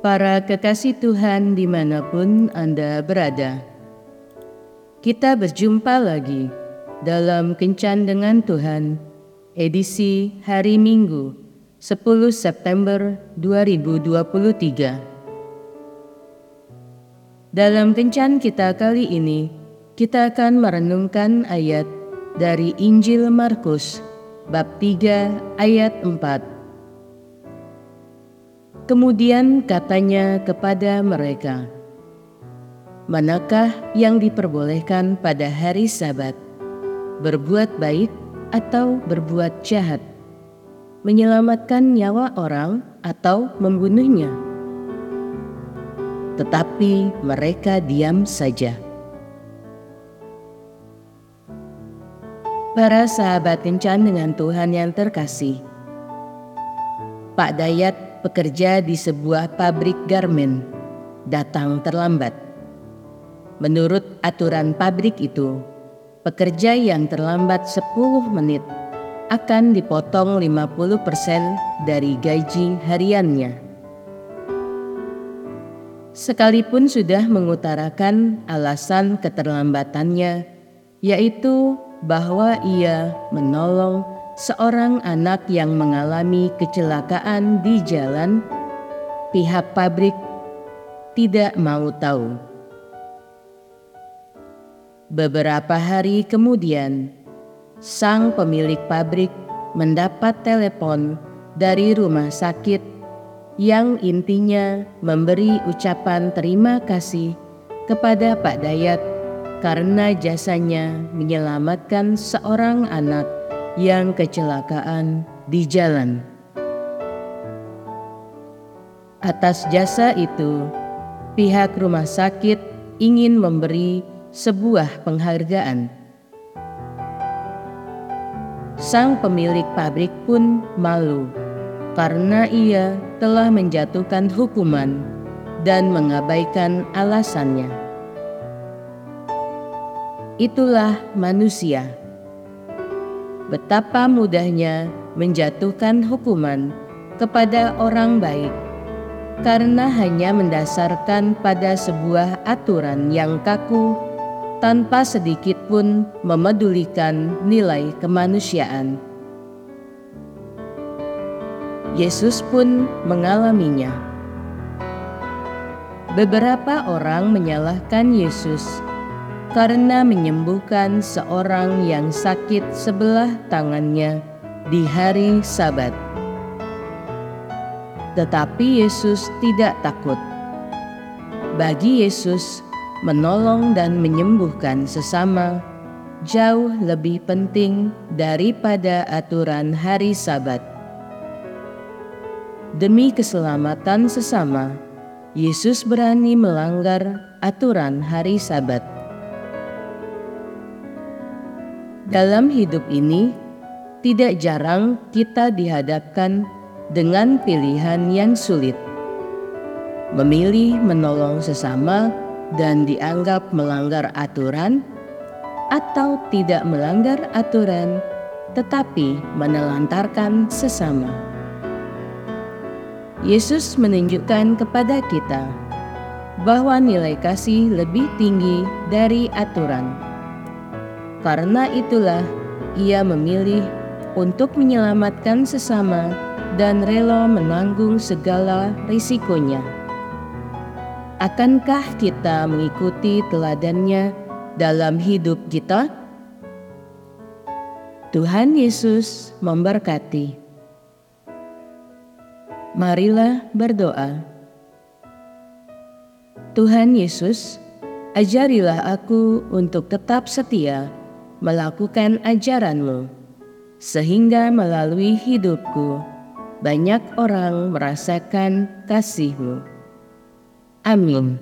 Para kekasih Tuhan di mana pun Anda berada, kita berjumpa lagi dalam Kencan dengan Tuhan, edisi hari Minggu 10 September 2023. Dalam Kencan kita kali ini, kita akan merenungkan ayat dari Injil Markus bab 3 ayat 4 Kemudian katanya kepada mereka, "Manakah yang diperbolehkan pada hari Sabat, berbuat baik atau berbuat jahat, menyelamatkan nyawa orang atau membunuhnya?" Tetapi mereka diam saja. Para sahabat kencan dengan Tuhan yang terkasih, Pak Dayat pekerja di sebuah pabrik garmen datang terlambat. Menurut aturan pabrik itu, pekerja yang terlambat 10 menit akan dipotong 50% dari gaji hariannya. Sekalipun sudah mengutarakan alasan keterlambatannya, yaitu bahwa ia menolong seorang anak yang mengalami kecelakaan di jalan, pihak pabrik tidak mau tahu. Beberapa hari kemudian, sang pemilik pabrik mendapat telepon dari rumah sakit yang intinya memberi ucapan terima kasih kepada Pak Dayat karena jasanya menyelamatkan seorang anak yang kecelakaan di jalan. Atas jasa itu, pihak rumah sakit ingin memberi sebuah penghargaan. Sang pemilik pabrik pun malu karena ia telah menjatuhkan hukuman dan mengabaikan alasannya. Itulah manusia betapa mudahnya menjatuhkan hukuman kepada orang baik karena hanya mendasarkan pada sebuah aturan yang kaku tanpa sedikit pun memedulikan nilai kemanusiaan. Yesus pun mengalaminya. Beberapa orang menyalahkan Yesus karena menyembuhkan seorang yang sakit sebelah tangannya di hari Sabat. Tetapi Yesus tidak takut. Bagi Yesus, menolong dan menyembuhkan sesama jauh lebih penting daripada aturan hari Sabat. Demi keselamatan sesama, Yesus berani melanggar aturan hari Sabat. Dalam hidup ini, tidak jarang kita dihadapkan dengan pilihan yang sulit. Memilih menolong sesama dan dianggap melanggar aturan, atau tidak melanggar aturan tetapi menelantarkan sesama. Yesus menunjukkan kepada kita bahwa nilai kasih lebih tinggi dari aturan karena itulah ia memilih untuk menyelamatkan sesama dan rela menanggung segala risikonya. Akankah kita mengikuti teladannya dalam hidup kita? Tuhan Yesus memberkati. Marilah berdoa. Tuhan Yesus, ajarilah aku untuk tetap setia melakukan ajaranmu, sehingga melalui hidupku banyak orang merasakan kasihmu. Amin.